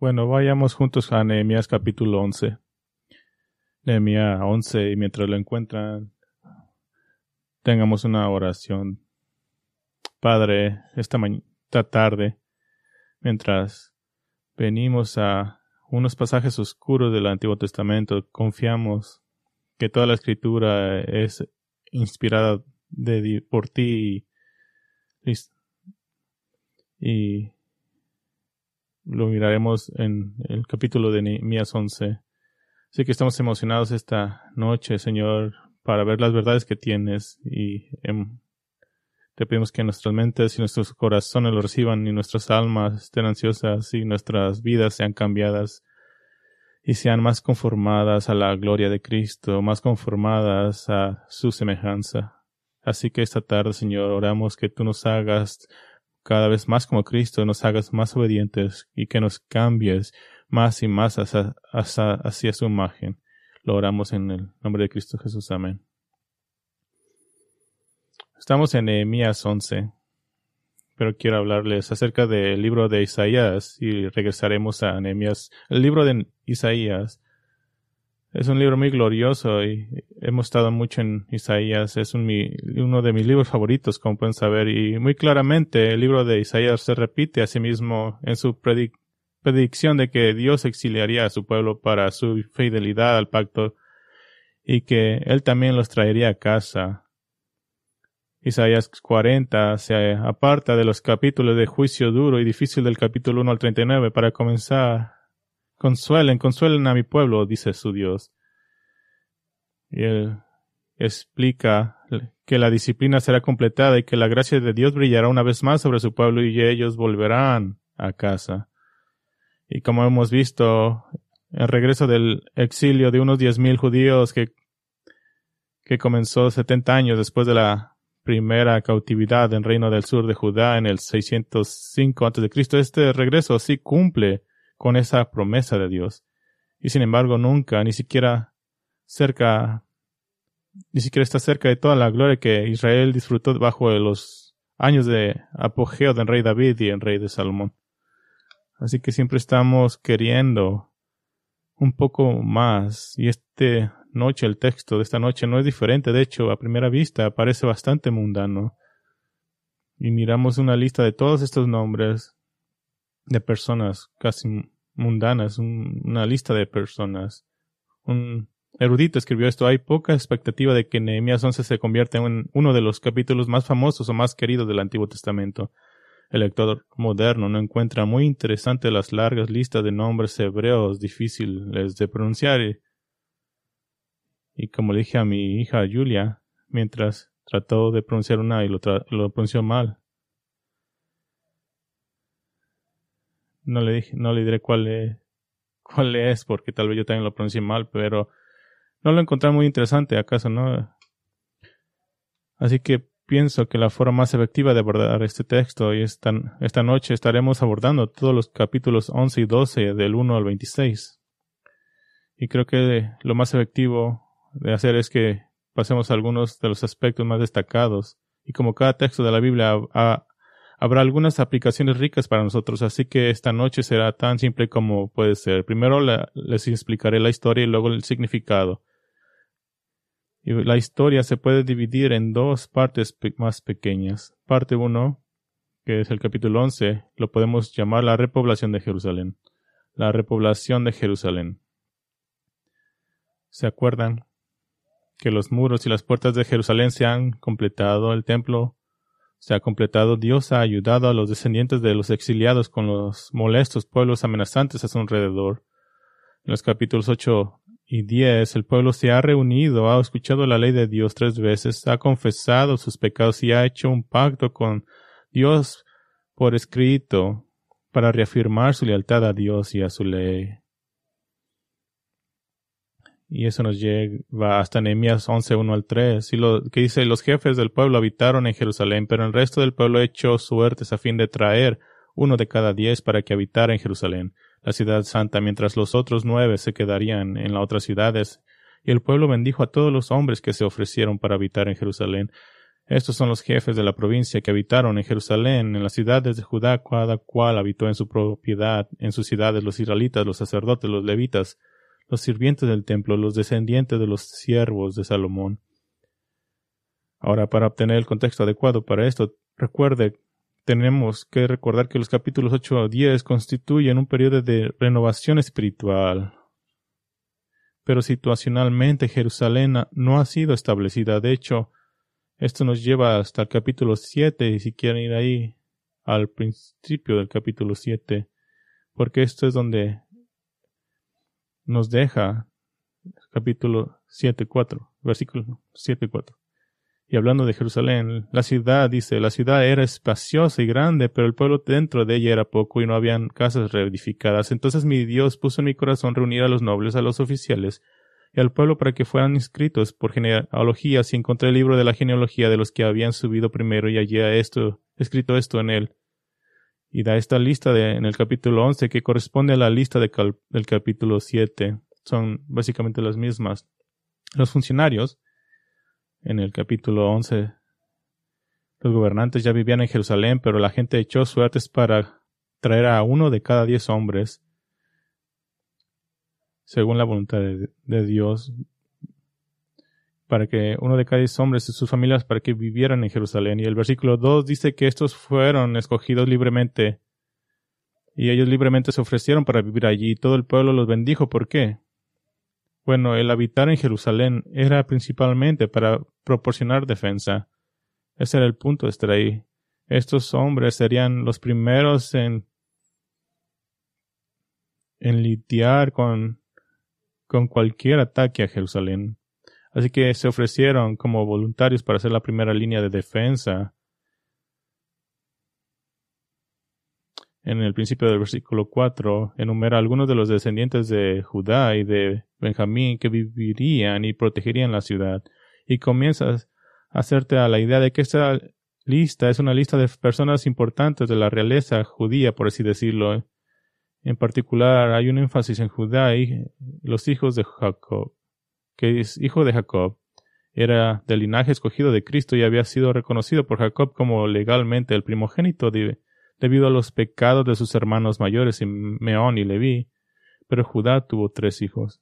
Bueno, vayamos juntos a Nehemías capítulo 11. Nehemías 11 y mientras lo encuentran, tengamos una oración. Padre, esta, esta tarde, mientras venimos a unos pasajes oscuros del Antiguo Testamento, confiamos que toda la escritura es inspirada de, por ti y, y lo miraremos en el capítulo de Nehemías 11. Así que estamos emocionados esta noche, Señor, para ver las verdades que tienes y em, te pedimos que nuestras mentes y nuestros corazones lo reciban y nuestras almas estén ansiosas y nuestras vidas sean cambiadas y sean más conformadas a la gloria de Cristo, más conformadas a su semejanza. Así que esta tarde, Señor, oramos que tú nos hagas cada vez más como Cristo, nos hagas más obedientes y que nos cambies más y más hacia, su imagen. Lo oramos en el nombre de Cristo Jesús. Amén. Estamos en Nehemías 11, pero quiero hablarles acerca del libro de Isaías y regresaremos a Nehemías. El libro de Isaías es un libro muy glorioso y hemos estado mucho en Isaías. Es uno de mis libros favoritos, como pueden saber. Y muy claramente el libro de Isaías se repite a sí mismo en su predicción de que Dios exiliaría a su pueblo para su fidelidad al pacto y que Él también los traería a casa. Isaías 40 se aparta de los capítulos de juicio duro y difícil del capítulo 1 al 39 para comenzar Consuelen, consuelen a mi pueblo, dice su Dios. Y él explica que la disciplina será completada y que la gracia de Dios brillará una vez más sobre su pueblo y ellos volverán a casa. Y como hemos visto, el regreso del exilio de unos diez mil judíos que, que comenzó setenta años después de la primera cautividad en Reino del Sur de Judá en el 605 a.C. Este regreso sí cumple con esa promesa de Dios. Y sin embargo, nunca, ni siquiera cerca, ni siquiera está cerca de toda la gloria que Israel disfrutó bajo los años de apogeo del rey David y el rey de Salomón. Así que siempre estamos queriendo un poco más. Y esta noche, el texto de esta noche no es diferente. De hecho, a primera vista parece bastante mundano. Y miramos una lista de todos estos nombres de personas casi mundanas, una lista de personas. Un erudito escribió esto. Hay poca expectativa de que Nehemías 11 se convierta en uno de los capítulos más famosos o más queridos del Antiguo Testamento. El lector moderno no encuentra muy interesante las largas listas de nombres hebreos difíciles de pronunciar. Y, y como le dije a mi hija Julia, mientras trató de pronunciar una y lo, lo pronunció mal. No le dije, no le diré cuál es, cuál es, porque tal vez yo también lo pronuncié mal, pero no lo encontré muy interesante, acaso, ¿no? Así que pienso que la forma más efectiva de abordar este texto y esta, noche estaremos abordando todos los capítulos 11 y 12 del 1 al 26. Y creo que lo más efectivo de hacer es que pasemos algunos de los aspectos más destacados. Y como cada texto de la Biblia ha, habrá algunas aplicaciones ricas para nosotros, así que esta noche será tan simple como puede ser. Primero les explicaré la historia y luego el significado. Y la historia se puede dividir en dos partes más pequeñas. Parte 1, que es el capítulo 11, lo podemos llamar la repoblación de Jerusalén. La repoblación de Jerusalén. ¿Se acuerdan que los muros y las puertas de Jerusalén se han completado? El templo se ha completado, Dios ha ayudado a los descendientes de los exiliados con los molestos pueblos amenazantes a su alrededor. En los capítulos 8 y 10, el pueblo se ha reunido, ha escuchado la ley de Dios tres veces, ha confesado sus pecados y ha hecho un pacto con Dios por escrito para reafirmar su lealtad a Dios y a su ley. Y eso nos lleva hasta Nehemías 11, 1 al 3, y lo que dice, los jefes del pueblo habitaron en Jerusalén, pero el resto del pueblo echó suertes a fin de traer uno de cada diez para que habitara en Jerusalén, la ciudad santa, mientras los otros nueve se quedarían en las otras ciudades. Y el pueblo bendijo a todos los hombres que se ofrecieron para habitar en Jerusalén. Estos son los jefes de la provincia que habitaron en Jerusalén, en las ciudades de Judá, cada cual habitó en su propiedad, en sus ciudades los israelitas, los sacerdotes, los levitas, los sirvientes del templo, los descendientes de los siervos de Salomón. Ahora, para obtener el contexto adecuado para esto, recuerde, tenemos que recordar que los capítulos 8 a 10 constituyen un periodo de renovación espiritual. Pero situacionalmente Jerusalén no ha sido establecida. De hecho, esto nos lleva hasta el capítulo 7, y si quieren ir ahí al principio del capítulo 7, porque esto es donde nos deja capítulo 7, 4, versículo 7, 4. Y hablando de Jerusalén, la ciudad, dice, la ciudad era espaciosa y grande, pero el pueblo dentro de ella era poco y no habían casas reedificadas. Entonces mi Dios puso en mi corazón reunir a los nobles, a los oficiales, y al pueblo para que fueran inscritos por genealogías y encontré el libro de la genealogía de los que habían subido primero y allí esto, escrito esto en él. Y da esta lista de, en el capítulo 11 que corresponde a la lista de del capítulo 7. Son básicamente las mismas. Los funcionarios, en el capítulo 11, los gobernantes ya vivían en Jerusalén, pero la gente echó suertes para traer a uno de cada diez hombres según la voluntad de, Dios, para que uno de cada diez hombres y sus familias para que vivieran en Jerusalén. Y el versículo 2 dice que estos fueron escogidos libremente y ellos libremente se ofrecieron para vivir allí. Todo el pueblo los bendijo. ¿Por qué? Bueno, el habitar en Jerusalén era principalmente para proporcionar defensa. Ese era el punto de estar ahí. Estos hombres serían los primeros en, en lidiar con con cualquier ataque a Jerusalén. Así que se ofrecieron como voluntarios para hacer la primera línea de defensa. En el principio del versículo 4 enumera algunos de los descendientes de Judá y de Benjamín que vivirían y protegerían la ciudad. Y comienzas a hacerte a la idea de que esta lista es una lista de personas importantes de la realeza judía, por así decirlo, en particular, hay un énfasis en Judá y los hijos de Jacob, que es hijo de Jacob, era del linaje escogido de Cristo y había sido reconocido por Jacob como legalmente el primogénito debido a los pecados de sus hermanos mayores, Meón y Leví. Pero Judá tuvo tres hijos.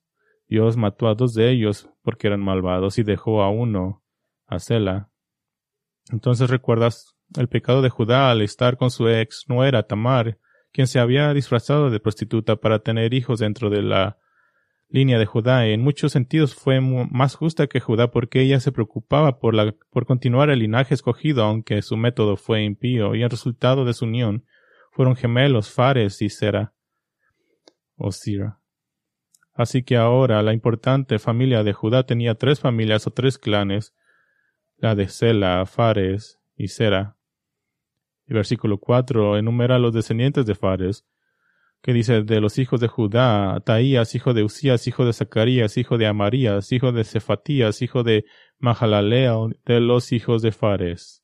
Dios mató a dos de ellos porque eran malvados y dejó a uno, a Sela. Entonces recuerdas el pecado de Judá al estar con su ex nuera Tamar, quien se había disfrazado de prostituta para tener hijos dentro de la línea de Judá. En muchos sentidos fue más justa que Judá porque ella se preocupaba por, la, por continuar el linaje escogido, aunque su método fue impío, y el resultado de su unión fueron gemelos Fares y Sera o Sira. Así que ahora la importante familia de Judá tenía tres familias o tres clanes, la de Sela, Fares y Sera. El versículo 4 enumera los descendientes de Fares, que dice de los hijos de Judá, Taías, hijo de Usías, hijo de Zacarías, hijo de Amarías, hijo de Cefatías, hijo de Mahalaleo, de los hijos de Fares.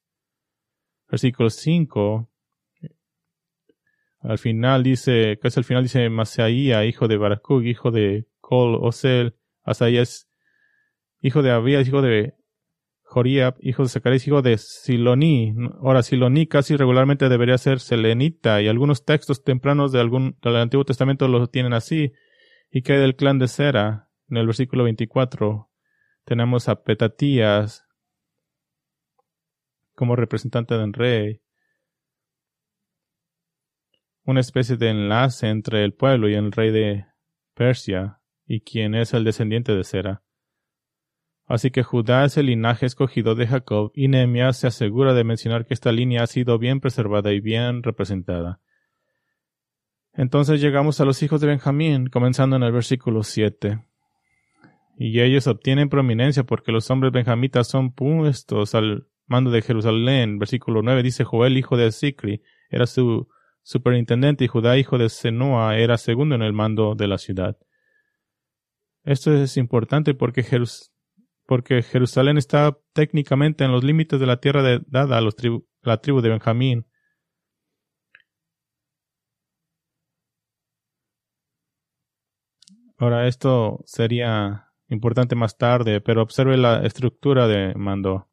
Versículo 5 al final dice, casi al final dice Masaía, hijo de Baracug, hijo de Col Osel, Asaías, hijo de Abías, hijo de Joriab, hijo de Zacarías, hijo de Siloní. Ahora, Siloní casi regularmente debería ser selenita, y algunos textos tempranos de algún, del Antiguo Testamento lo tienen así. Y que del clan de Sera, en el versículo 24, tenemos a Petatías como representante del rey. Una especie de enlace entre el pueblo y el rey de Persia, y quien es el descendiente de Sera. Así que Judá es el linaje escogido de Jacob y Nehemías se asegura de mencionar que esta línea ha sido bien preservada y bien representada. Entonces llegamos a los hijos de Benjamín, comenzando en el versículo 7. Y ellos obtienen prominencia porque los hombres benjamitas son puestos al mando de Jerusalén. Versículo 9 dice Joel, hijo de Sicri, era su superintendente y Judá, hijo de Senoa, era segundo en el mando de la ciudad. Esto es importante porque Jerusalén porque Jerusalén está técnicamente en los límites de la tierra dada a los la tribu de Benjamín. Ahora, esto sería importante más tarde, pero observe la estructura de mando.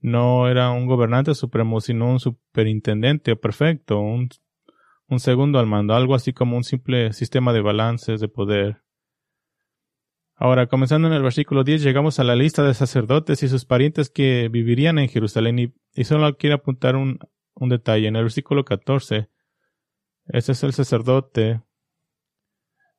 no era un gobernante supremo, sino un superintendente perfecto, un segundo al mando, algo así como un simple sistema de balances de poder. Ahora, comenzando en el versículo 10, llegamos a la lista de sacerdotes y sus parientes que vivirían en Jerusalén y, solo quiero apuntar un, detalle. En el versículo 14, ese es el sacerdote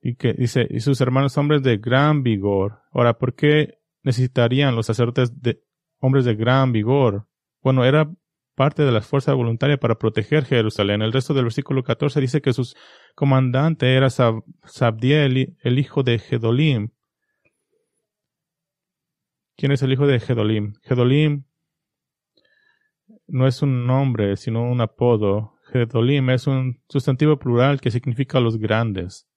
y que dice, y sus hermanos hombres de gran vigor. Ahora, ¿por qué necesitarían los sacerdotes de hombres de gran vigor? Bueno, era parte de la fuerza voluntaria para proteger Jerusalén. El resto del versículo 14 dice que su comandante era Sabdiel, el hijo de Gedolim. ¿Quién es el hijo de Gedolim? Gedolim no es un nombre, sino un apodo. Gedolim es un sustantivo plural que significa los grandes.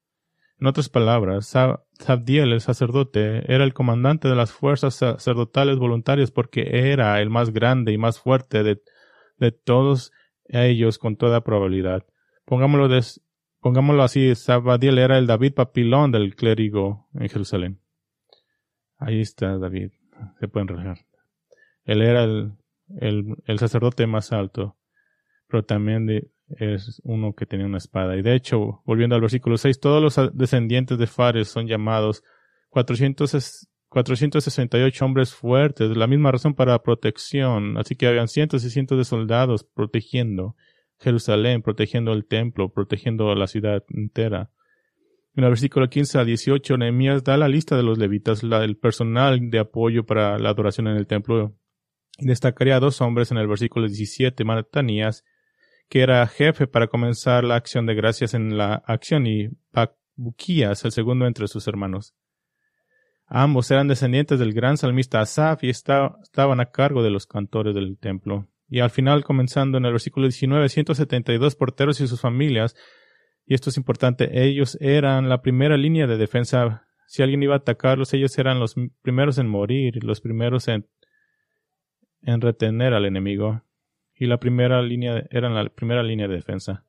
En otras palabras, Sabdiel, el sacerdote, era el comandante de las fuerzas sacerdotales voluntarias porque era el más grande y más fuerte de, de todos ellos con toda probabilidad. Pongámoslo, pongámoslo así, Sabdiel era el David papilón del clérigo en Jerusalén. Ahí está David se pueden relajar. Él era el, sacerdote más alto, pero también es uno que tenía una espada. Y de hecho, volviendo al versículo 6, todos los descendientes de Fares son llamados 400, 468 hombres fuertes, la misma razón para protección. Así que habían cientos y cientos de soldados protegiendo Jerusalén, protegiendo el templo, protegiendo la ciudad entera. En el versículo 15 a 18, Nehemías da la lista de los levitas, el personal de apoyo para la adoración en el templo. Destacaría a dos hombres en el versículo 17, Matanías, que era jefe para comenzar la acción de gracias en la acción, y Bakbuquías, el segundo entre sus hermanos. Ambos eran descendientes del gran salmista Asaf y estaban a cargo de los cantores del templo. Y al final, comenzando en el versículo 19, 172 porteros y sus familias y esto es importante, ellos eran la primera línea de defensa. Si alguien iba a atacarlos, ellos eran los primeros en morir, los primeros en, en retener al enemigo. Y la primera línea, eran la primera línea de defensa.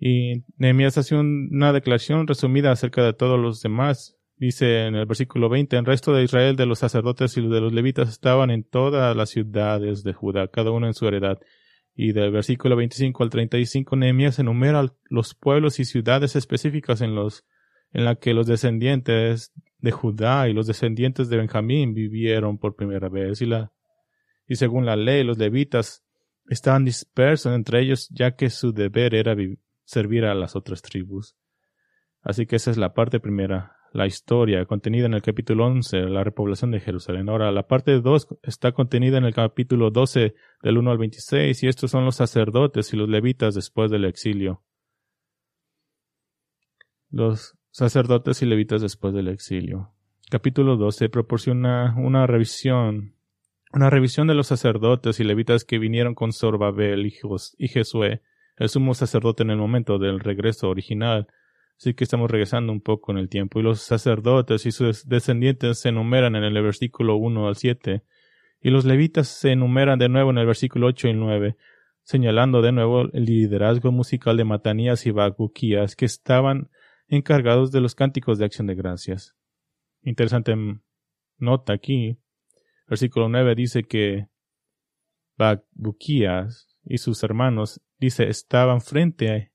Y Nehemías hace una declaración resumida acerca de todos los demás. Dice en el versículo 20, el resto de Israel, de los sacerdotes y de los levitas estaban en todas las ciudades de Judá, cada uno en su heredad. Y del versículo 25 al 35, Nehemías enumera los pueblos y ciudades específicas en los en la que los descendientes de Judá y los descendientes de Benjamín vivieron por primera vez y la y según la ley los levitas estaban dispersos entre ellos ya que su deber era servir a las otras tribus. Así que esa es la parte primera la historia contenida en el capítulo 11, la repoblación de Jerusalén. Ahora, la parte 2 está contenida en el capítulo 12 del 1 al 26 y estos son los sacerdotes y los levitas después del exilio. Los sacerdotes y levitas después del exilio. Capítulo 12 proporciona una revisión, una revisión de los sacerdotes y levitas que vinieron con Zorbabel y Jesué, el sumo sacerdote en el momento del regreso original Así que estamos regresando un poco en el tiempo. Y los sacerdotes y sus descendientes se enumeran en el versículo 1 al 7. Y los levitas se enumeran de nuevo en el versículo 8 y 9, señalando de nuevo el liderazgo musical de Matanías y Baguquías, que estaban encargados de los cánticos de acción de gracias. Interesante nota aquí. Versículo 9 dice que Baguquías y sus hermanos, dice, estaban frente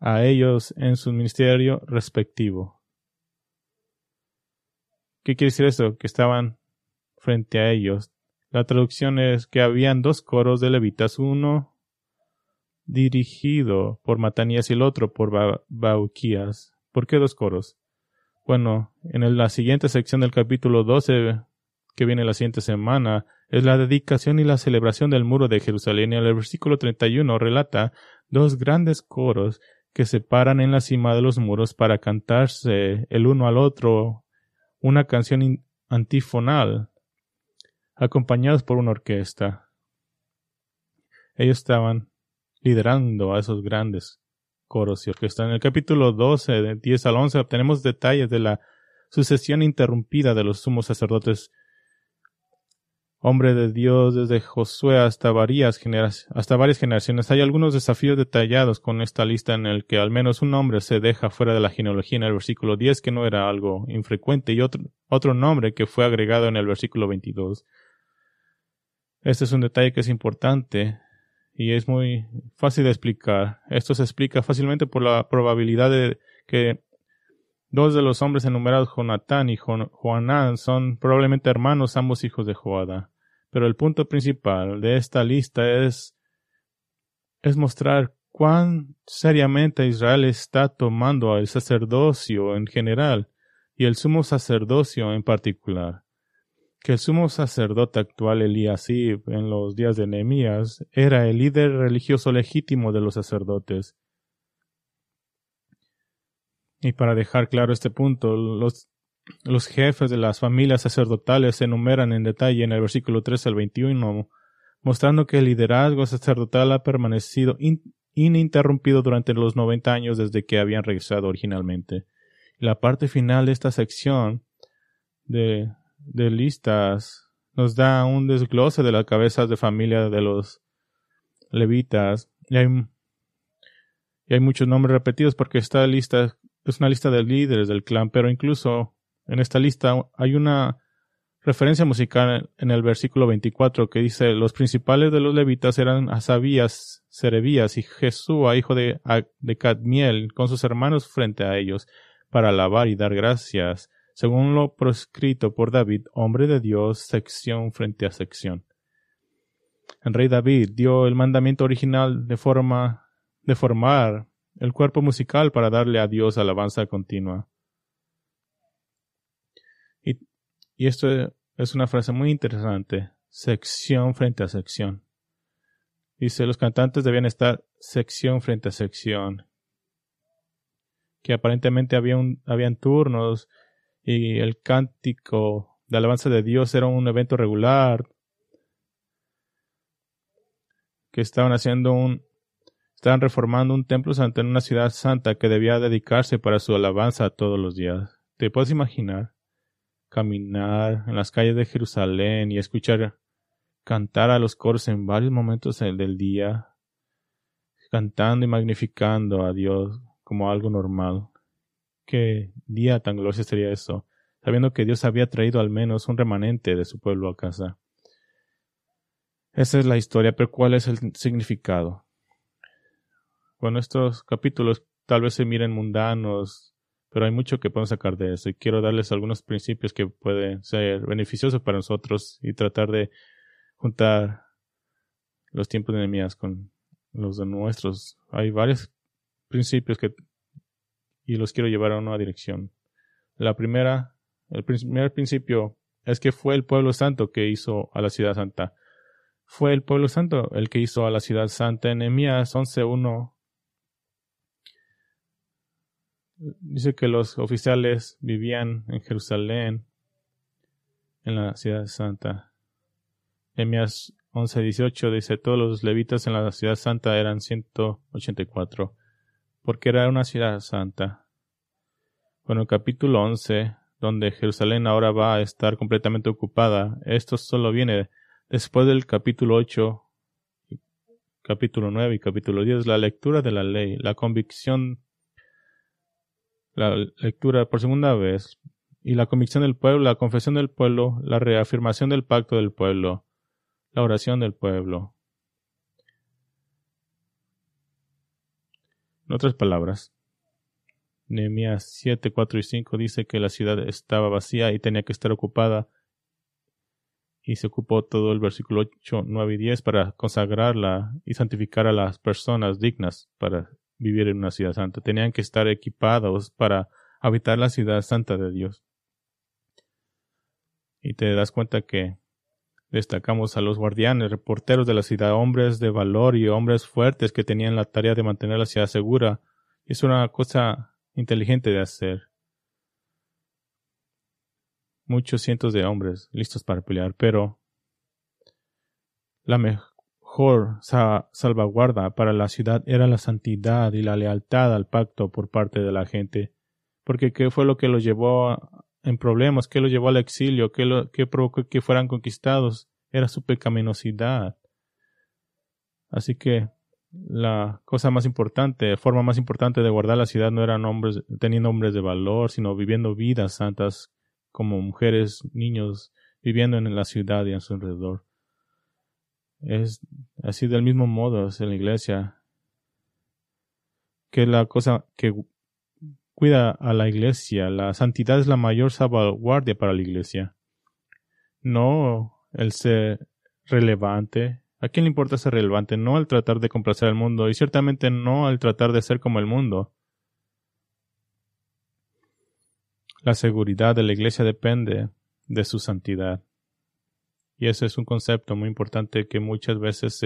a ellos en su ministerio respectivo. ¿Qué quiere decir eso? Que estaban frente a ellos. La traducción es que habían dos coros de levitas, uno dirigido por Matanías y el otro por Bauquías. ¿Por qué dos coros? Bueno, en la siguiente sección del capítulo 12, que viene la siguiente semana, es la dedicación y la celebración del muro de Jerusalén. Y el versículo 31 relata dos grandes coros que se paran en la cima de los muros para cantarse el uno al otro una canción antifonal, acompañados por una orquesta. Ellos estaban liderando a esos grandes coros y orquestas. En el capítulo 12, de 10 al 11, obtenemos detalles de la sucesión interrumpida de los sumos sacerdotes hombre de Dios desde Josué hasta varias, generaciones. Hay algunos desafíos detallados con esta lista en el que al menos un nombre se deja fuera de la genealogía en el versículo 10, que no era algo infrecuente, y otro, otro nombre que fue agregado en el versículo 22. Este es un detalle que es importante y es muy fácil de explicar. Esto se explica fácilmente por la probabilidad de que dos de los hombres enumerados, Jonatán y Joanán, son probablemente hermanos, ambos hijos de Joada. Pero el punto principal de esta lista es, es mostrar cuán seriamente Israel está tomando al sacerdocio en general y el sumo sacerdocio en particular. Que el sumo sacerdote actual Eliasib en los días de Nehemías era el líder religioso legítimo de los sacerdotes. Y para dejar claro este punto, los, los jefes de las familias sacerdotales se enumeran en detalle en el versículo 13 al 21, mostrando que el liderazgo sacerdotal ha permanecido ininterrumpido durante los 90 años desde que habían regresado originalmente. La parte final de esta sección de, de listas nos da un desglose de las cabezas de familia de los levitas. Y hay, y hay muchos nombres repetidos porque esta lista es una lista de líderes del clan, pero incluso en esta lista hay una referencia musical en el versículo 24 que dice los principales de los levitas eran Asabías, Serebías y Jesúa, hijo de, de Cadmiel, con sus hermanos frente a ellos, para alabar y dar gracias, según lo proscrito por David, hombre de Dios, sección frente a sección. El rey David dio el mandamiento original de forma de formar el cuerpo musical para darle a Dios alabanza continua. Y esto es una frase muy interesante, sección frente a sección. Dice, los cantantes debían estar sección frente a sección. Que aparentemente había un, habían turnos y el cántico de alabanza de Dios era un evento regular. Que estaban haciendo un, estaban reformando un templo santo en una ciudad santa que debía dedicarse para su alabanza todos los días. ¿Te puedes imaginar? caminar en las calles de Jerusalén y escuchar cantar a los coros en varios momentos del día, cantando y magnificando a Dios como algo normal. Qué día tan glorioso sería eso, sabiendo que Dios había traído al menos un remanente de su pueblo a casa. Esa es la historia, pero ¿cuál es el significado? Bueno, estos capítulos tal vez se miren mundanos, pero hay mucho que podemos sacar de eso y quiero darles algunos principios que pueden ser beneficiosos para nosotros y tratar de juntar los tiempos de Nehemías con los de nuestros. Hay varios principios que y los quiero llevar a una dirección. La primera, el primer principio es que fue el pueblo santo que hizo a la ciudad santa. Fue el pueblo santo el que hizo a la ciudad santa. En Nehemías 11.1 dice que los oficiales vivían en Jerusalén, en la ciudad santa. Emias 11:18 dice, todos los levitas en la ciudad santa eran 184, porque era una ciudad santa. Bueno, el capítulo 11, donde Jerusalén ahora va a estar completamente ocupada, esto solo viene después del capítulo 8, capítulo 9 y capítulo 10, la lectura de la ley, la convicción la lectura por segunda vez y la convicción del pueblo, la confesión del pueblo, la reafirmación del pacto del pueblo, la oración del pueblo. En otras palabras, Nehemías 7, 4 y 5 dice que la ciudad estaba vacía y tenía que estar ocupada y se ocupó todo el versículo 8, 9 y 10 para consagrarla y santificar a las personas dignas para vivir en una ciudad santa. Tenían que estar equipados para habitar la ciudad santa de Dios. Y te das cuenta que destacamos a los guardianes, reporteros de la ciudad, hombres de valor y hombres fuertes que tenían la tarea de mantener la ciudad segura. Es una cosa inteligente de hacer. Muchos cientos de hombres listos para pelear, pero la, mejor salvaguarda para la ciudad era la santidad y la lealtad al pacto por parte de la gente. Porque ¿qué fue lo que los llevó en problemas? ¿Qué los llevó al exilio? ¿Qué, lo, qué provocó que fueran conquistados? Era su pecaminosidad. Así que la cosa más importante, forma más importante de guardar la ciudad no eran hombres teniendo hombres de valor, sino viviendo vidas santas como mujeres, niños, viviendo en la ciudad y en su alrededor. Es así del mismo modo es en la iglesia. Que la cosa que cuida a la iglesia, la santidad es la mayor salvaguardia para la iglesia. No el ser relevante. ¿A quién le importa ser relevante? No el tratar de complacer al mundo y ciertamente no el tratar de ser como el mundo. La seguridad de la iglesia depende de su santidad. Y ese es un concepto muy importante que muchas veces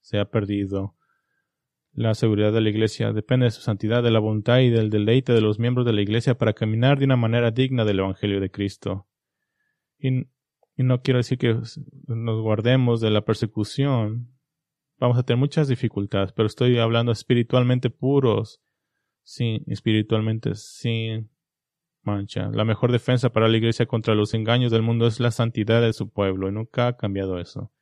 se, ha perdido. La seguridad de la Iglesia depende de su santidad, de la voluntad y del deleite de los miembros de la Iglesia para caminar de una manera digna del Evangelio de Cristo. Y, no quiero decir que nos guardemos de la persecución. Vamos a tener muchas dificultades, pero estoy hablando espiritualmente puros, sin, espiritualmente sin mancha. La mejor defensa para la Iglesia contra los engaños del mundo es la santidad de su pueblo, y nunca ha cambiado eso.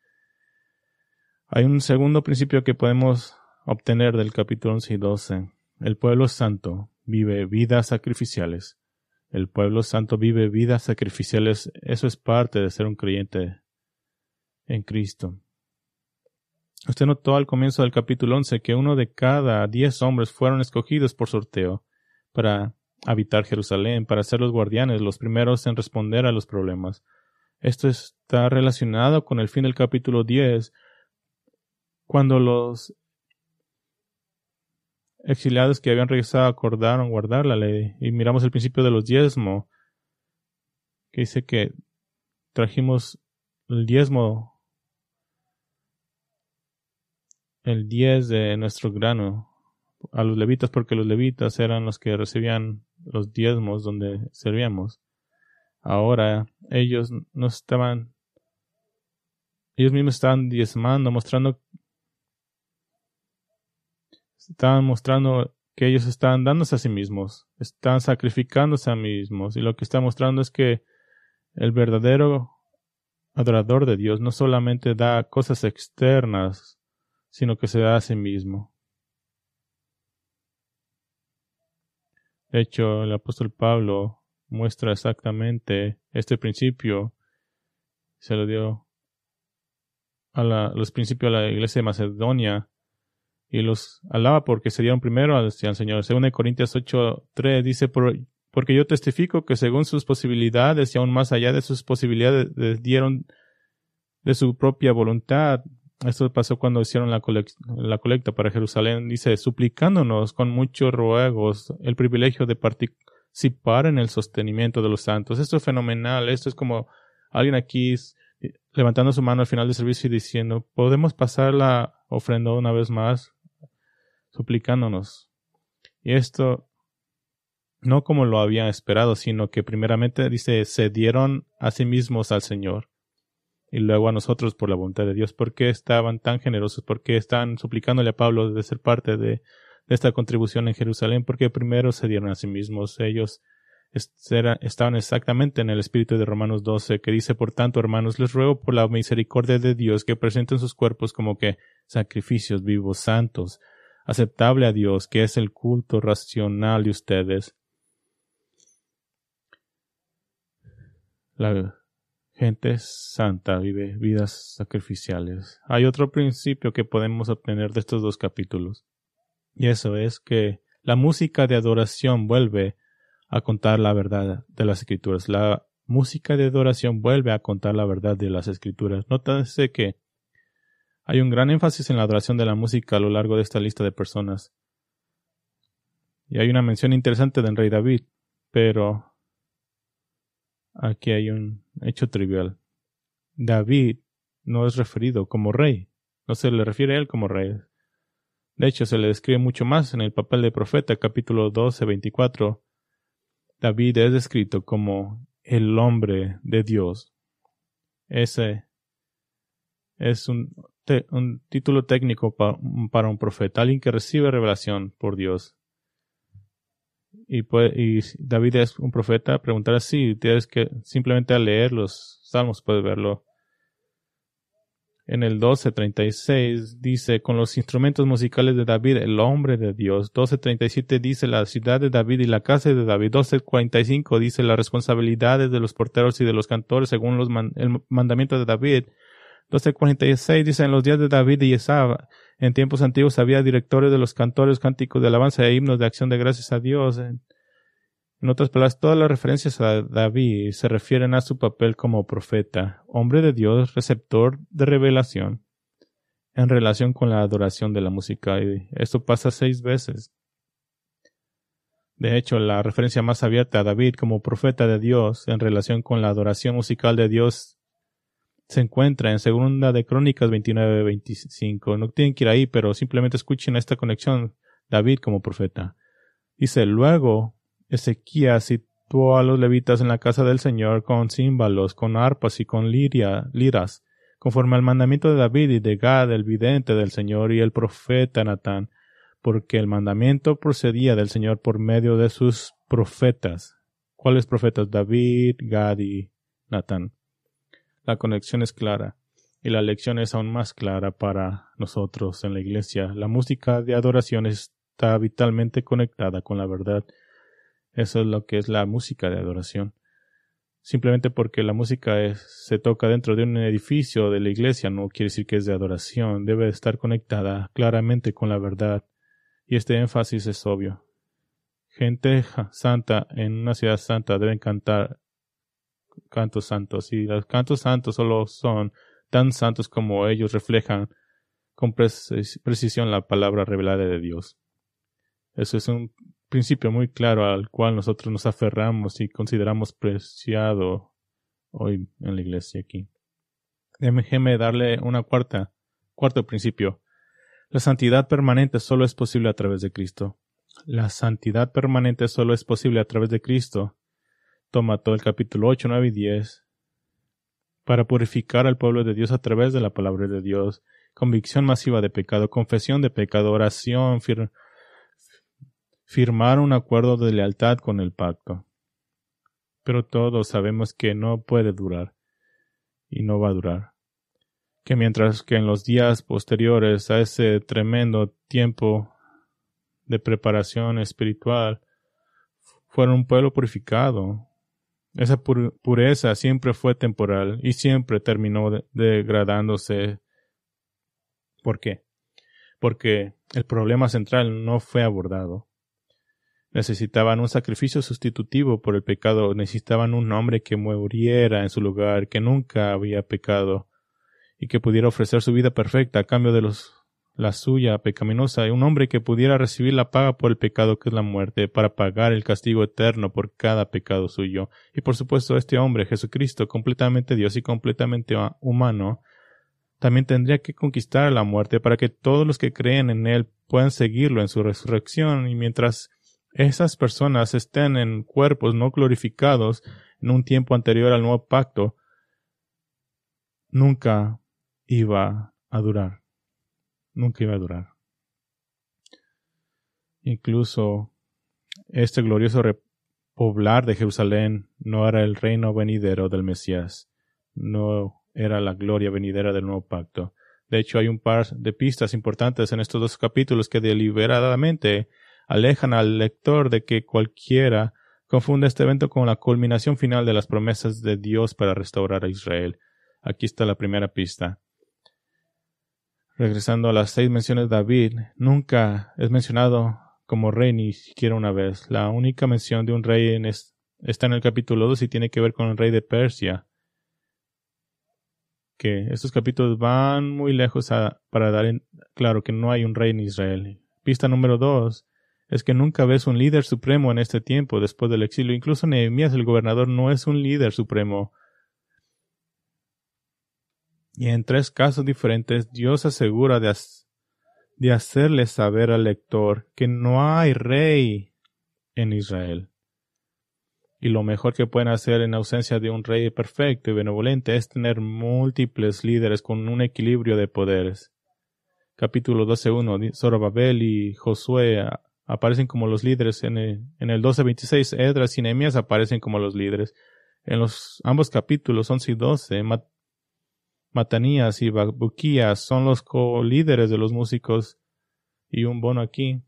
Hay un segundo principio que podemos obtener del capítulo 11 y 12. El pueblo santo vive vidas sacrificiales. El pueblo santo vive vidas sacrificiales. Eso es parte de ser un creyente en Cristo. Usted notó al comienzo del capítulo 11 que uno de cada diez hombres fueron escogidos por sorteo para habitar Jerusalén, para ser los guardianes, los primeros en responder a los problemas. Esto está relacionado con el fin del capítulo 10, cuando los exiliados que habían regresado acordaron guardar la ley. Y miramos el principio de los diezmos, que dice que trajimos el diezmo, el diez de nuestro grano a los levitas, porque los levitas eran los que recibían los diezmos donde servíamos. Ahora ellos no estaban, ellos mismos estaban diezmando, mostrando estaban mostrando que ellos estaban dándose a sí mismos, están sacrificándose a sí mismos. Y lo que está mostrando es que el verdadero adorador de Dios no solamente da cosas externas, sino que se da a sí mismo. De hecho, el apóstol Pablo muestra exactamente este principio. Se lo dio a los principios a la iglesia de Macedonia y los alaba porque se dieron primero al, Señor. Según Corintios 8.3 dice, porque yo testifico que según sus posibilidades y aún más allá de sus posibilidades dieron de su propia voluntad. Esto pasó cuando hicieron la, la colecta para Jerusalén. Dice, suplicándonos con muchos ruegos el privilegio de participar en el sostenimiento de los santos. Esto es fenomenal. Esto es como alguien aquí levantando su mano al final del servicio y diciendo, ¿podemos pasar la ofrenda una vez más? suplicándonos. Y esto no como lo había esperado, sino que primeramente dice, se dieron a sí mismos al Señor y luego a nosotros por la voluntad de Dios. ¿Por qué estaban tan generosos? ¿Por qué están suplicándole a Pablo de ser parte de, esta contribución en Jerusalén? Porque primero se dieron a sí mismos. Ellos estaban exactamente en el espíritu de Romanos 12, que dice, por tanto, hermanos, les ruego por la misericordia de Dios que presenten sus cuerpos como que sacrificios vivos, santos, aceptable a Dios, que es el culto racional de ustedes. La gente santa vive vidas sacrificiales. Hay otro principio que podemos obtener de estos dos capítulos, y eso es que la música de adoración vuelve a contar la verdad de las escrituras. La música de adoración vuelve a contar la verdad de las escrituras. Nótese que hay un gran énfasis en la adoración de la música a lo largo de esta lista de personas. Y hay una mención interesante del rey David, pero aquí hay un hecho trivial. David no es referido como rey, no se le refiere a él como rey. De hecho, se le describe mucho más en el papel de profeta, capítulo 12, 24. David es descrito como el hombre de Dios. Ese es un un título técnico para un profeta, alguien que recibe revelación por Dios. Y, David es un profeta, preguntar así, tienes que simplemente al leer los salmos puedes verlo. En el 12.36 dice, con los instrumentos musicales de David, el hombre de Dios. 12.37 dice, la ciudad de David y la casa de David. 12.45 dice, las responsabilidades de los porteros y de los cantores según los el mandamiento de David. 12.46 dice, en los días de David y Esab, en tiempos antiguos había directores de los cantores, cánticos de alabanza e himnos de acción de gracias a Dios. En, otras palabras, todas las referencias a David se refieren a su papel como profeta, hombre de Dios, receptor de revelación, en relación con la adoración de la música. Y esto pasa seis veces. De hecho, la referencia más abierta a David como profeta de Dios en relación con la adoración musical de Dios se encuentra en Segunda de Crónicas 29-25. No tienen que ir ahí, pero simplemente escuchen esta conexión. David como profeta. Dice, luego Ezequías situó a los levitas en la casa del Señor con címbalos, con arpas y con liria, liras, conforme al mandamiento de David y de Gad, el vidente del Señor, y el profeta Natán, porque el mandamiento procedía del Señor por medio de sus profetas. ¿Cuáles profetas? David, Gad y Natán. La conexión es clara y la lección es aún más clara para nosotros en la iglesia. La música de adoración está vitalmente conectada con la verdad. Eso es lo que es la música de adoración. Simplemente porque la música se toca dentro de un edificio de la iglesia no quiere decir que es de adoración. Debe estar conectada claramente con la verdad y este énfasis es obvio. Gente santa en una ciudad santa deben cantar cantos santos y los cantos santos solo son tan santos como ellos reflejan con precisión la palabra revelada de Dios. Eso es un principio muy claro al cual nosotros nos aferramos y consideramos preciado hoy en la iglesia aquí. Déjeme darle una cuarta, cuarto principio. La santidad permanente solo es posible a través de Cristo. La santidad permanente solo es posible a través de Cristo. Toma todo el capítulo 8, 9 y 10 para purificar al pueblo de Dios a través de la palabra de Dios, convicción masiva de pecado, confesión de pecado, oración, firmar un acuerdo de lealtad con el pacto. Pero todos sabemos que no puede durar y no va a durar que mientras que en los días posteriores a ese tremendo tiempo de preparación espiritual fueron un pueblo purificado. Esa pureza siempre fue temporal y siempre terminó degradándose. ¿Por qué? Porque el problema central no fue abordado. Necesitaban un sacrificio sustitutivo por el pecado, necesitaban un hombre que muriera en su lugar, que nunca había pecado, y que pudiera ofrecer su vida perfecta a cambio de los, la suya pecaminosa, y un hombre que pudiera recibir la paga por el pecado que es la muerte, para pagar el castigo eterno por cada pecado suyo. Y por supuesto, este hombre, Jesucristo, completamente Dios y completamente humano, también tendría que conquistar la muerte para que todos los que creen en Él puedan seguirlo en su resurrección, y mientras esas personas estén en cuerpos no glorificados en un tiempo anterior al nuevo pacto, nunca iba a durar. Nunca iba a durar. Incluso este glorioso repoblar de Jerusalén no era el reino venidero del Mesías, no era la gloria venidera del nuevo pacto. De hecho, hay un par de pistas importantes en estos dos capítulos que deliberadamente alejan al lector de que cualquiera confunda este evento con la culminación final de las promesas de Dios para restaurar a Israel. Aquí está la primera pista. Regresando a las seis menciones de David, nunca es mencionado como rey ni siquiera una vez. La única mención de un rey está en el capítulo 2 y tiene que ver con el rey de Persia. Que estos capítulos van muy lejos para dar en, claro que no hay un rey en Israel. Pista número 2 es que nunca ves un líder supremo en este tiempo después del exilio. Incluso Nehemías, el gobernador, no es un líder supremo. Y en tres casos diferentes Dios asegura de, hacerle saber al lector que no hay rey en Israel. Y lo mejor que pueden hacer en ausencia de un rey perfecto y benevolente es tener múltiples líderes con un equilibrio de poderes. Capítulo 12.1 Zorobabel y Josué aparecen como los líderes. En el, en el 12.26 Edras y Nehemías aparecen como los líderes. En los ambos capítulos 11 y 12 Matanías y Babuquías son los co-líderes de los músicos y un bono aquí.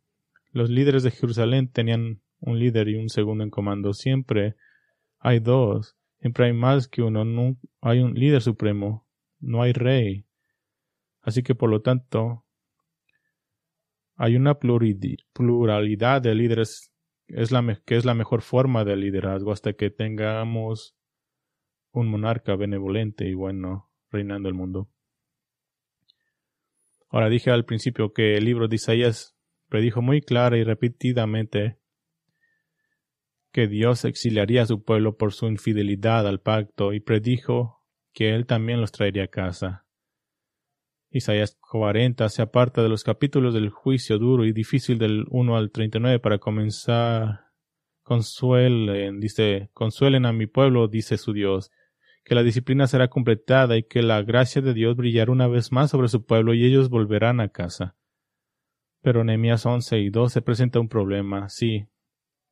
Los líderes de Jerusalén tenían un líder y un segundo en comando. Siempre hay dos. Siempre hay más que uno. No hay un líder supremo. no hay rey. Así que por lo tanto, hay una pluralidad de líderes es la que es la mejor forma de liderazgo hasta que tengamos un monarca benevolente y bueno reinando el mundo. Ahora dije al principio que el libro de Isaías predijo muy clara y repetidamente que Dios exiliaría a su pueblo por su infidelidad al pacto y predijo que él también los traería a casa. Isaías 40 se aparta de los capítulos del juicio duro y difícil del 1 al 39 para comenzar. Consuelen, dice, consuelen a mi pueblo, dice su Dios, que la disciplina será completada y que la gracia de Dios brillará una vez más sobre su pueblo y ellos volverán a casa. Pero Nehemías 11 y 12 presenta un problema. Sí,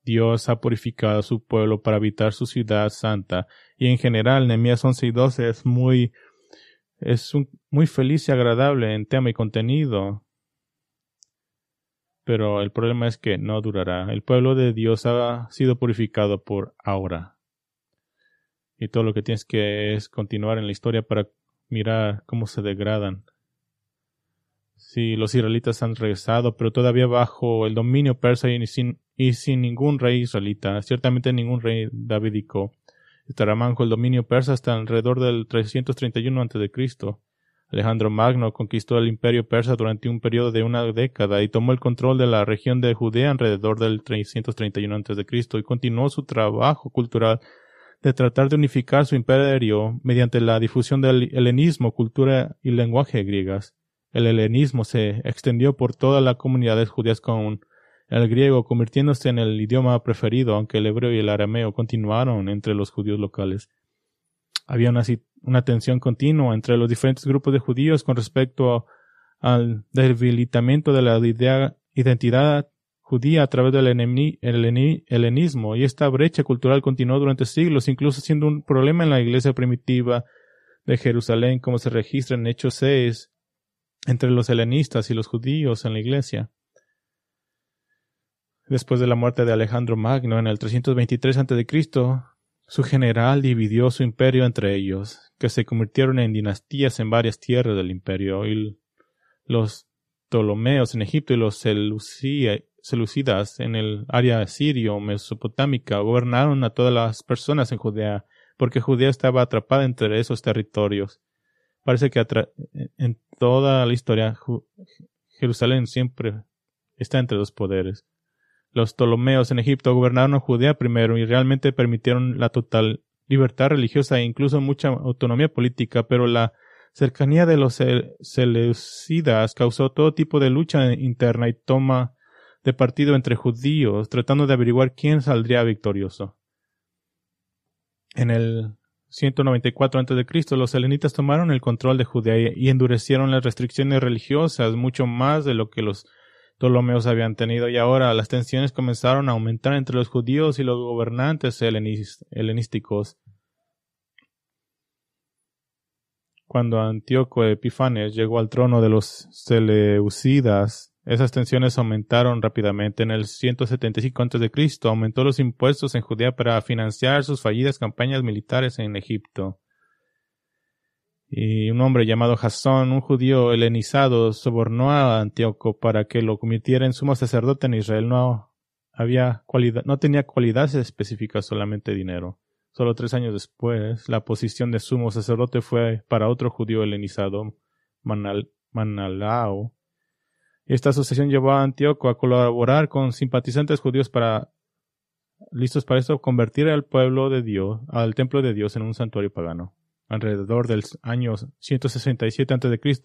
Dios ha purificado a su pueblo para habitar su ciudad santa y en general Nehemías 11 y 12 es muy es muy feliz y agradable en tema y contenido. Pero el problema es que no durará. El pueblo de Dios ha sido purificado por ahora. Y todo lo que tienes que es continuar en la historia para mirar cómo se degradan. Si los israelitas han regresado, pero todavía bajo el dominio persa y sin, y sin ningún rey israelita, ciertamente ningún rey davídico estará manjo el dominio persa hasta alrededor del 331 a.C. Alejandro Magno conquistó el imperio persa durante un periodo de una década y tomó el control de la región de Judea alrededor del 331 a.C. y continuó su trabajo cultural de tratar de unificar su imperio mediante la difusión del helenismo, cultura y lenguaje griegas. El helenismo se extendió por toda la comunidad judías con el griego convirtiéndose en el idioma preferido, aunque el hebreo y el arameo continuaron entre los judíos locales. Había una, tensión continua entre los diferentes grupos de judíos con respecto al debilitamiento de la identidad judía a través del helenismo, y esta brecha cultural continuó durante siglos, incluso siendo un problema en la iglesia primitiva de Jerusalén, como se registra en Hechos 6, entre los helenistas y los judíos en la iglesia. Después de la muerte de Alejandro Magno en el 323 a.C., su general dividió su imperio entre ellos, que se convirtieron en dinastías en varias tierras del imperio, y los Ptolomeos en Egipto y los Seleucidas en el área sirio-mesopotámica gobernaron a todas las personas en Judea, porque Judea estaba atrapada entre esos territorios. Parece que en toda la historia Jerusalén siempre está entre dos poderes. Los Ptolomeos en Egipto gobernaron a Judea primero y realmente permitieron la total libertad religiosa e incluso mucha autonomía política, pero la cercanía de los seleucidas causó todo tipo de lucha interna y toma de partido entre judíos, tratando de averiguar quién saldría victorioso. En el 194 a.C., los helenitas tomaron el control de Judea y endurecieron las restricciones religiosas mucho más de lo que los Ptolomeos habían tenido y ahora las tensiones comenzaron a aumentar entre los judíos y los gobernantes helenísticos. Cuando Antíoco Epifanes llegó al trono de los Seleucidas, esas tensiones aumentaron rápidamente. En el 175 a.C. aumentó los impuestos en Judea para financiar sus fallidas campañas militares en Egipto y un hombre llamado Jasón, un judío helenizado, sobornó a Antíoco para que lo convirtiera en sumo sacerdote en Israel. No había cualidad, no tenía cualidades específicas, solamente dinero. Solo tres años después, la posición de sumo sacerdote fue para otro judío helenizado, Manal, Manalao. Esta asociación llevó a Antíoco a colaborar con simpatizantes judíos para, listos para esto, convertir al pueblo de Dios, al templo de Dios en un santuario pagano alrededor del año 167 a.C.,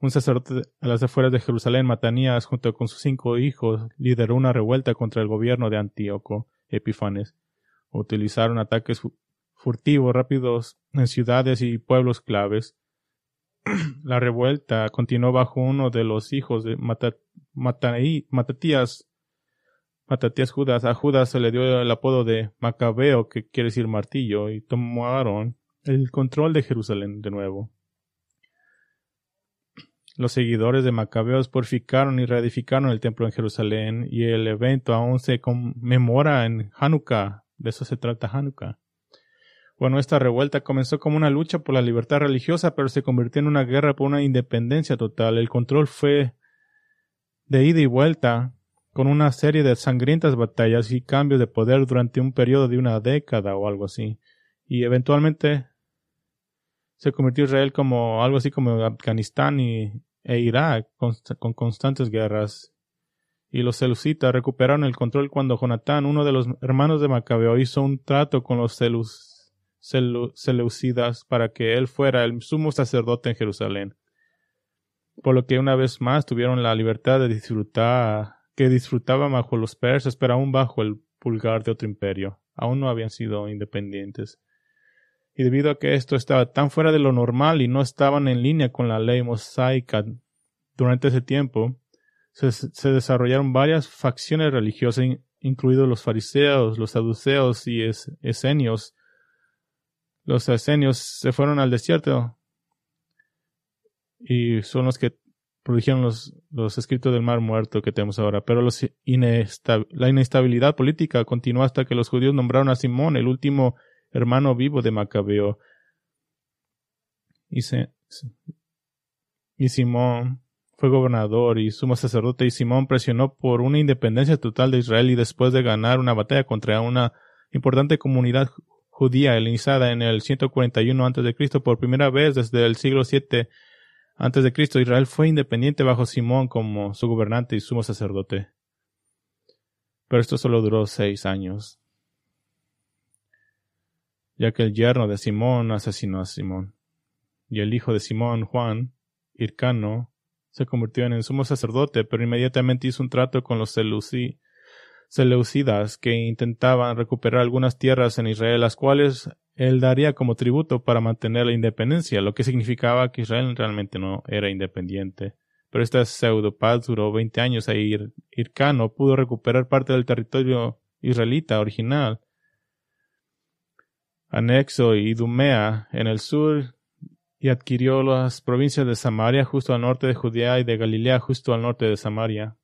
un sacerdote a las afueras de Jerusalén, Matanías, junto con sus cinco hijos, lideró una revuelta contra el gobierno de Antíoco Epifanes. Utilizaron ataques furtivos rápidos en ciudades y pueblos claves. La revuelta continuó bajo uno de los hijos de Matatías, Matatías Judas. A Judas se le dio el apodo de Macabeo, que quiere decir martillo, y tomaron el control de Jerusalén de nuevo. Los seguidores de Macabeos purificaron y reedificaron el templo en Jerusalén y el evento aún se conmemora en Hanukkah. De eso se trata Hanukkah. Bueno, esta revuelta comenzó como una lucha por la libertad religiosa, pero se convirtió en una guerra por una independencia total. El control fue de ida y vuelta, con una serie de sangrientas batallas y cambios de poder durante un periodo de una década o algo así. Y eventualmente se convirtió Israel como algo así como Afganistán y, e Irak, con, constantes guerras. Y los selucitas recuperaron el control cuando Jonatán, uno de los hermanos de Macabeo, hizo un trato con los selus Seleucidas para que él fuera el sumo sacerdote en Jerusalén. Por lo que una vez más tuvieron la libertad de disfrutar, que disfrutaban bajo los persas, pero aún bajo el pulgar de otro imperio. Aún no habían sido independientes. Y debido a que esto estaba tan fuera de lo normal y no estaban en línea con la ley mosaica durante ese tiempo, se, desarrollaron varias facciones religiosas, incluidos los fariseos, los saduceos y esenios, los asenios se fueron al desierto y son los que produjeron los, los escritos del mar muerto que tenemos ahora. Pero la inestabilidad política continuó hasta que los judíos nombraron a Simón, el último hermano vivo de Macabeo. Y, y Simón fue gobernador y sumo sacerdote y Simón presionó por una independencia total de Israel y después de ganar una batalla contra una importante comunidad judía helenizada en el 141 a.C. por primera vez desde el siglo 7 a.C. Israel fue independiente bajo Simón como su gobernante y sumo sacerdote. Pero esto solo duró seis años, ya que el yerno de Simón asesinó a Simón, y el hijo de Simón, Juan, Hircano, se convirtió en sumo sacerdote, pero inmediatamente hizo un trato con los Seleucidas seleucidas que intentaban recuperar algunas tierras en Israel, las cuales él daría como tributo para mantener la independencia, lo que significaba que Israel realmente no era independiente. Pero esta pseudo paz duró 20 años y Hircano pudo recuperar parte del territorio israelita original, anexo y Idumea en el sur y adquirió las provincias de Samaria justo al norte de Judea y de Galilea justo al norte de Samaria.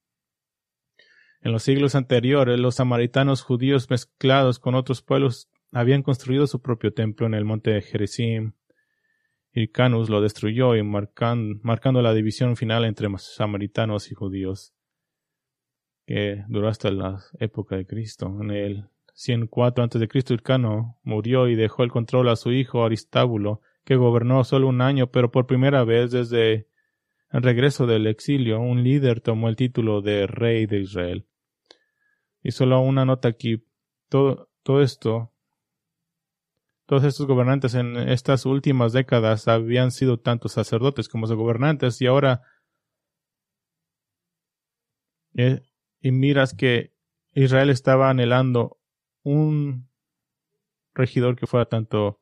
En los siglos anteriores, los samaritanos judíos mezclados con otros pueblos habían construido su propio templo en el monte Gerizim. Hircanus lo destruyó y marcando la división final entre samaritanos y judíos, que duró hasta la época de Cristo. En el 104 a.C., Hircano murió y dejó el control a su hijo Aristábulo, que gobernó solo un año, pero por primera vez desde el regreso del exilio, un líder tomó el título de rey de Israel. Y solo una nota aquí, todo, todo esto, todos estos gobernantes en estas últimas décadas habían sido tanto sacerdotes como gobernantes y ahora eh, y miras que Israel estaba anhelando un regidor que fuera tanto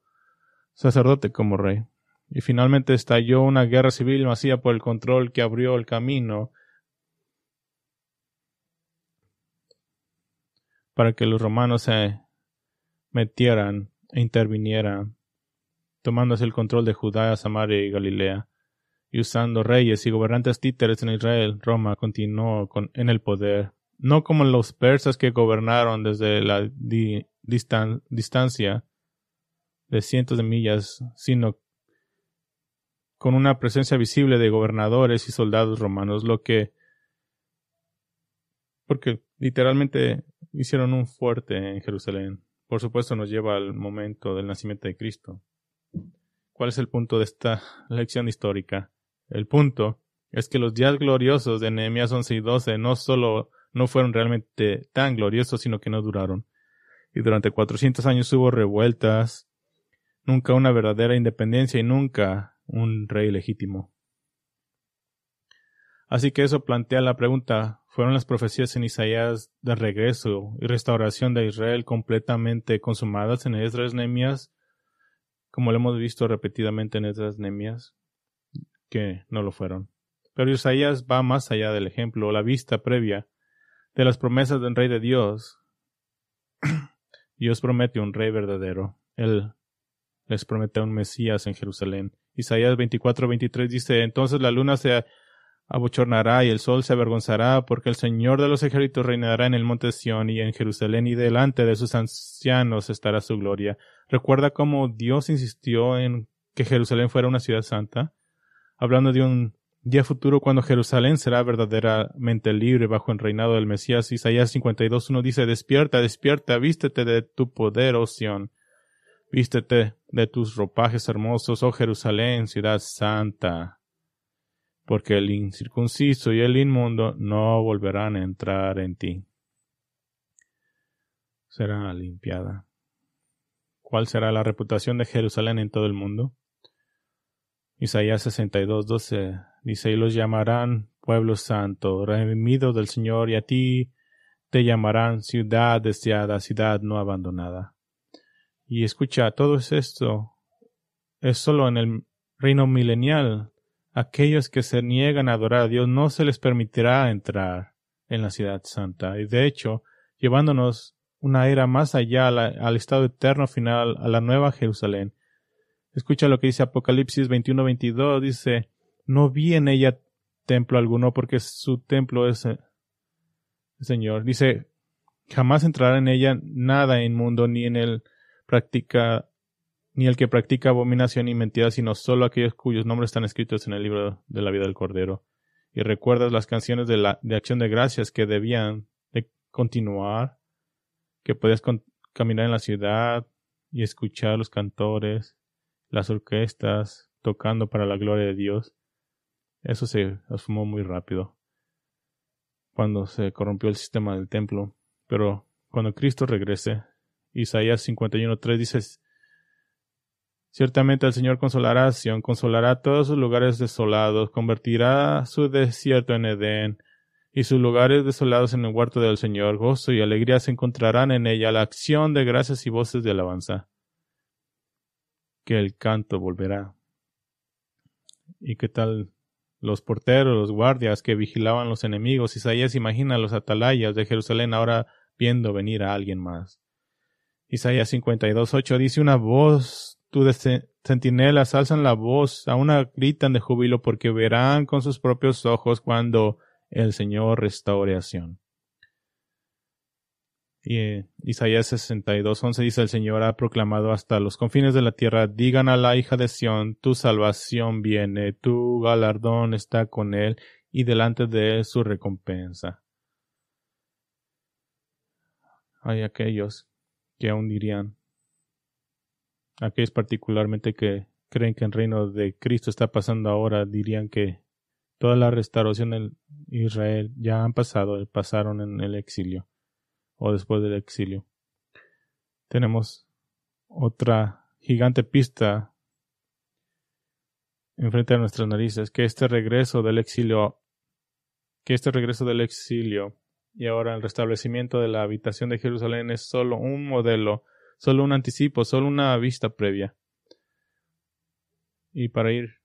sacerdote como rey. Y finalmente estalló una guerra civil masiva por el control que abrió el camino para que los romanos se metieran e intervinieran, tomándose el control de Judá, Samaria y Galilea, y usando reyes y gobernantes títeres en Israel, Roma continuó con, en el poder, no como los persas que gobernaron desde la distancia de cientos de millas, sino con una presencia visible de gobernadores y soldados romanos, lo que porque literalmente hicieron un fuerte en Jerusalén. Por supuesto nos lleva al momento del nacimiento de Cristo. ¿Cuál es el punto de esta lección histórica? El punto es que los días gloriosos de Nehemías 11 y 12 no solo no fueron realmente tan gloriosos, sino que no duraron. Y durante 400 años hubo revueltas, nunca una verdadera independencia y nunca un rey legítimo. Así que eso plantea la pregunta, ¿fueron las profecías en Isaías de regreso y restauración de Israel completamente consumadas en Esdras Nehemías, como lo hemos visto repetidamente en Esdras Nehemías? Que no lo fueron. Pero Isaías va más allá del ejemplo, la vista previa de las promesas del rey de Dios. Dios promete un rey verdadero. Él les promete un Mesías en Jerusalén Isaías 24-23 dice, entonces la luna se abochornará y el sol se avergonzará, porque el Señor de los ejércitos reinará en el monte Sión y en Jerusalén, y delante de sus ancianos estará su gloria. Recuerda cómo Dios insistió en que Jerusalén fuera una ciudad santa, hablando de un día futuro cuando Jerusalén será verdaderamente libre bajo el reinado del Mesías. Isaías 52.1 dice, Despierta, despierta, vístete de tu poder, oh Sión. Vístete de tus ropajes hermosos, oh Jerusalén, ciudad santa. Porque el incircunciso y el inmundo no volverán a entrar en ti. Será limpiada. ¿Cuál será la reputación de Jerusalén en todo el mundo? Isaías 62, 12 dice, y los llamarán pueblo santo, redimido del Señor, y a ti te llamarán ciudad deseada, ciudad no abandonada. Y escucha, todo esto es solo en el reino milenial. Aquellos que se niegan a adorar a Dios no se les permitirá entrar en la ciudad santa. Y de hecho, llevándonos una era más allá al estado eterno final, a la nueva Jerusalén, Escucha lo que dice Apocalipsis 21-22. Dice, no vi en ella templo alguno porque su templo es el Señor. Dice, jamás entrará en ella nada inmundo ni en el practica ni el que practica abominación y mentira, sino solo aquellos cuyos nombres están escritos en el libro de la vida del Cordero. Y recuerdas las canciones de, la, de acción de gracias que debían de continuar, que podías caminar en la ciudad y escuchar los cantores las orquestas tocando para la gloria de Dios. Eso se asumó muy rápido cuando se corrompió el sistema del templo. Pero cuando Cristo regrese, Isaías 51.3 dice, Ciertamente el Señor consolará a Sion, consolará todos sus lugares desolados, convertirá su desierto en Edén, y sus lugares desolados en el huerto del Señor. Gozo y alegría se encontrarán en ella, la acción de gracias y voces de alabanza que el canto volverá. ¿Y qué tal los porteros, los guardias que vigilaban los enemigos? Isaías imagina los atalayas de Jerusalén ahora viendo venir a alguien más. Isaías 52.8 dice una voz, tu centinelas alzan la voz, a una gritan de júbilo porque verán con sus propios ojos cuando el Señor restaure a y eh, Isaías 62, 11 dice el Señor ha proclamado hasta los confines de la tierra, digan a la hija de Sión, tu salvación viene, tu galardón está con él y delante de él su recompensa. Hay aquellos que aún dirían, aquellos particularmente que creen que el reino de Cristo está pasando ahora, dirían que toda la restauración de Israel ya han pasado, pasaron en el exilio o después del exilio. Tenemos otra gigante pista enfrente de nuestras narices, que este regreso del exilio, que este regreso del exilio y ahora el restablecimiento de la habitación de Jerusalén es solo un modelo, solo un anticipo, solo una vista previa. Y para ir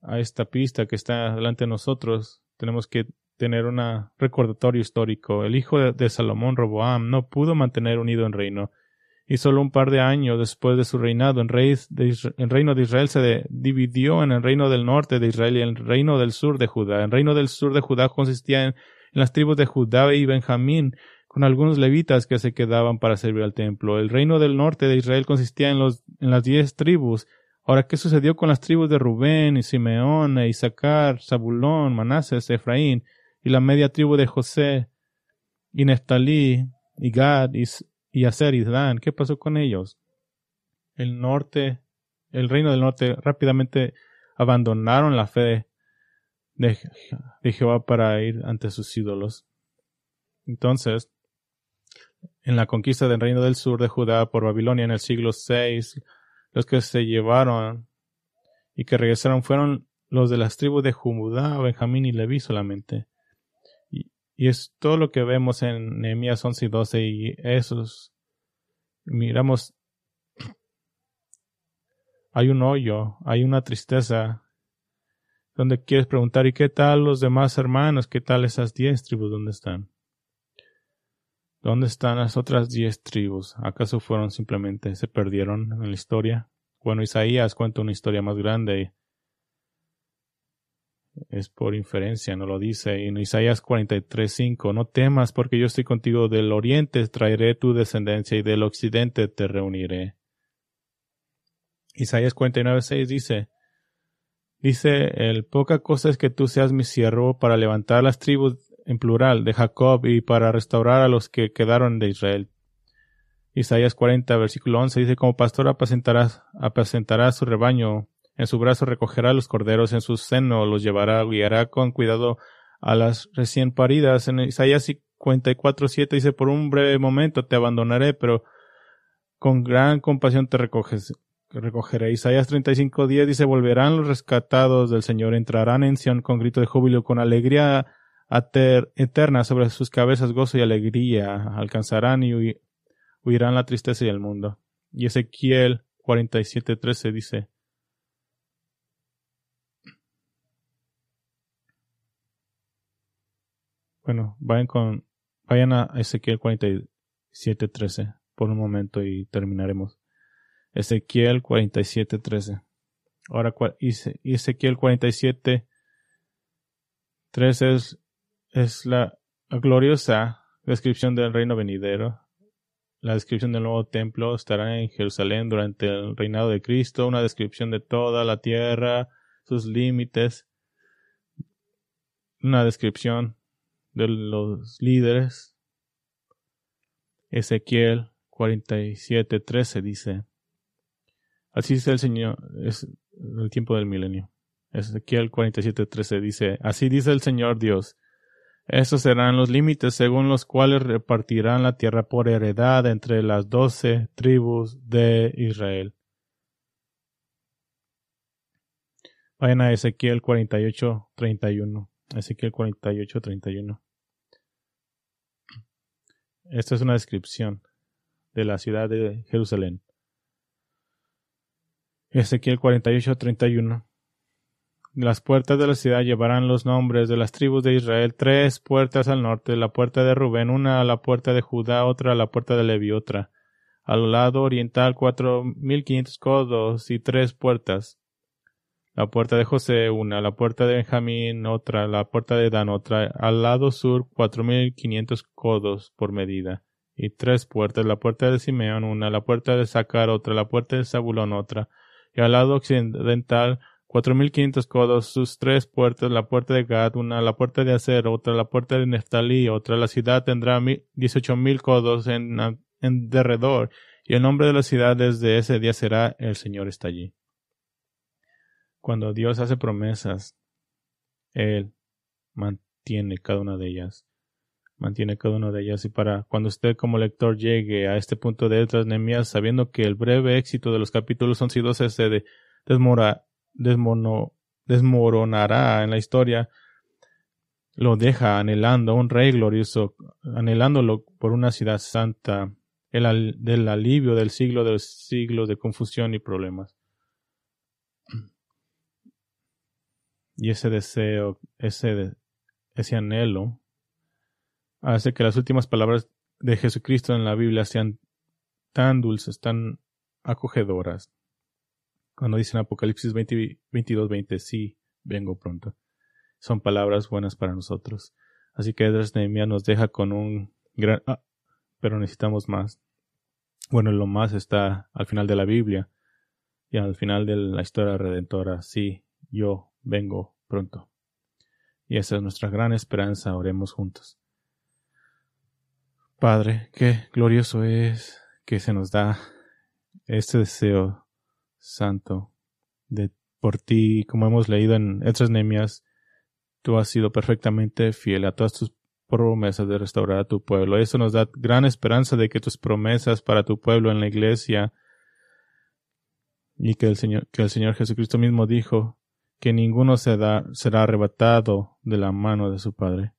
a esta pista que está delante de nosotros, tenemos que tener un recordatorio histórico. El hijo de, Salomón, Roboam, no pudo mantener unido en reino, y solo un par de años después de su reinado, el, reino de Israel se dividió en el reino del norte de Israel y el reino del sur de Judá. El reino del sur de Judá consistía en, las tribus de Judá y Benjamín, con algunos levitas que se quedaban para servir al templo. El reino del norte de Israel consistía en, los, en las diez tribus. Ahora, ¿qué sucedió con las tribus de Rubén y Simeón, e Isaacar, Zabulón, Manases, Efraín? y la media tribu de José, y Neftalí, y Gad, y, y Aser, y Dan. ¿Qué pasó con ellos? El norte, el reino del norte rápidamente abandonaron la fe de, Jehová para ir ante sus ídolos. Entonces, en la conquista del reino del sur de Judá por Babilonia en el siglo VI, los que se llevaron y que regresaron fueron los de las tribus de Judá, Benjamín y Leví solamente. Y es todo lo que vemos en Nehemías 11 y 12 y esos miramos hay un hoyo, hay una tristeza donde quieres preguntar ¿y qué tal los demás hermanos? ¿Qué tal esas diez tribus? ¿Dónde están? ¿Dónde están las otras diez tribus? ¿Acaso fueron simplemente, se perdieron en la historia? Bueno, Isaías cuenta una historia más grande es por inferencia, no lo dice. En Isaías 43:5, no temas porque yo estoy contigo del oriente traeré tu descendencia y del occidente te reuniré. Isaías 49:6 dice, dice, el poca cosa es que tú seas mi siervo para levantar las tribus en plural de Jacob y para restaurar a los que quedaron de Israel. Isaías 40, versículo 11 dice, como pastor apacentará, apacentará su rebaño en su brazo recogerá los corderos, en su seno los llevará, guiará con cuidado a las recién paridas. En Isaías 54, 7 dice, por un breve momento te abandonaré, pero con gran compasión te recoges, recogeré. Isaías 35, 10 dice, volverán los rescatados del Señor, entrarán en Sion con grito de júbilo, con alegría eterna sobre sus cabezas, gozo y alegría, alcanzarán y huirán la tristeza y el mundo. Y Ezequiel 47, 13 dice, Bueno, vayan con, vayan a Ezequiel 47.13 por un momento y terminaremos. Ezequiel 47.13. Ahora, Ezequiel 47.13 es, es la gloriosa descripción del reino venidero. La descripción del nuevo templo estará en Jerusalén durante el reinado de Cristo, una descripción de toda la tierra, sus límites, una descripción de los líderes. Ezequiel 47:13 dice, así dice el Señor, es el tiempo del milenio. Ezequiel 47:13 dice, así dice el Señor Dios, estos serán los límites según los cuales repartirán la tierra por heredad entre las doce tribus de Israel. Vayan a Ezequiel 48:31. Ezequiel 48:31. Esta es una descripción de la ciudad de Jerusalén. Ezequiel 48:31. Las puertas de la ciudad llevarán los nombres de las tribus de Israel, tres puertas al norte, la puerta de Rubén, una a la puerta de Judá, otra a la puerta de Levi, otra. Al lado oriental cuatro mil quinientos codos y tres puertas. La puerta de José, una, la puerta de Benjamín, otra, la puerta de Dan, otra, al lado sur, cuatro mil quinientos codos por medida, y tres puertas, la puerta de Simeón, una, la puerta de Sacar, otra, la puerta de Zabulón, otra, y al lado occidental, cuatro mil quinientos codos, sus tres puertas, la puerta de Gad, una, la puerta de Acer, otra, la puerta de Neftalí, otra, la ciudad tendrá dieciocho mil codos en, en derredor, y el nombre de la ciudad desde ese día será El Señor está allí. Cuando Dios hace promesas, Él mantiene cada una de ellas. Mantiene cada una de ellas. Y para cuando usted como lector llegue a este punto de letras Nehemías, sabiendo que el breve éxito de los capítulos 11 y 12 se desmora, desmoronará en la historia, lo deja anhelando un rey glorioso, anhelándolo por una ciudad santa, el, del alivio del siglo de los siglos de confusión y problemas. Y ese deseo, ese, ese anhelo, hace que las últimas palabras de Jesucristo en la Biblia sean tan dulces, tan acogedoras. Cuando dicen Apocalipsis 20, 22, 20, sí, vengo pronto. Son palabras buenas para nosotros. Así que Edras Nehemia nos deja con un gran... Ah, pero necesitamos más. Bueno, lo más está al final de la Biblia y al final de la historia redentora. Sí, yo vengo pronto. Y esa es nuestra gran esperanza, oremos juntos. Padre, qué glorioso es que se nos da este deseo santo de por ti, como hemos leído en estas Nemias, tú has sido perfectamente fiel a todas tus promesas de restaurar a tu pueblo. Eso nos da gran esperanza de que tus promesas para tu pueblo en la iglesia y que el Señor, que el Señor Jesucristo mismo dijo que ninguno será, será arrebatado de la mano de su Padre.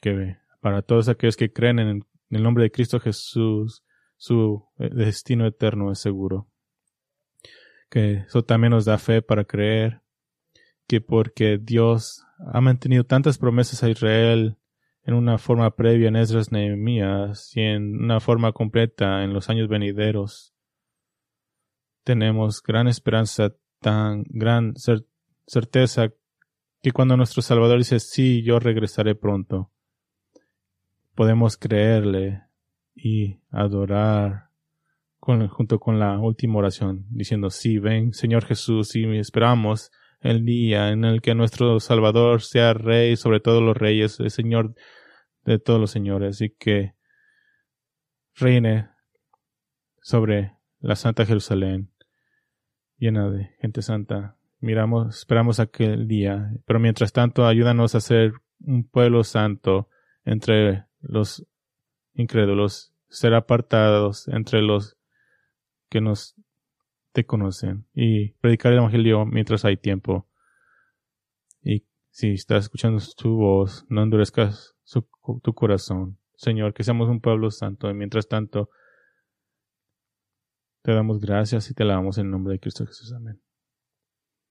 Que para todos aquellos que creen en el nombre de Cristo Jesús, su eh, destino eterno es seguro. Que eso también nos da fe para creer que porque Dios ha mantenido tantas promesas a Israel en una forma previa en Esdras Nehemías y en una forma completa en los años venideros, tenemos gran esperanza tan gran certeza Que cuando nuestro Salvador dice, sí, yo regresaré pronto, podemos creerle y adorar junto con la última oración, diciendo, sí, ven, Señor Jesús, y esperamos el día en el que nuestro Salvador sea Rey sobre todos los reyes, el Señor de todos los señores, y que reine sobre la Santa Jerusalén, llena de gente santa. Miramos, esperamos aquel día, pero mientras tanto ayúdanos a ser un pueblo santo entre los incrédulos, ser apartados entre los que nos te conocen y predicar el Evangelio mientras hay tiempo. Y si estás escuchando tu voz, no endurezcas tu corazón. Señor, que seamos un pueblo santo y mientras tanto te damos gracias y te alabamos en nombre de Cristo Jesús. Amén.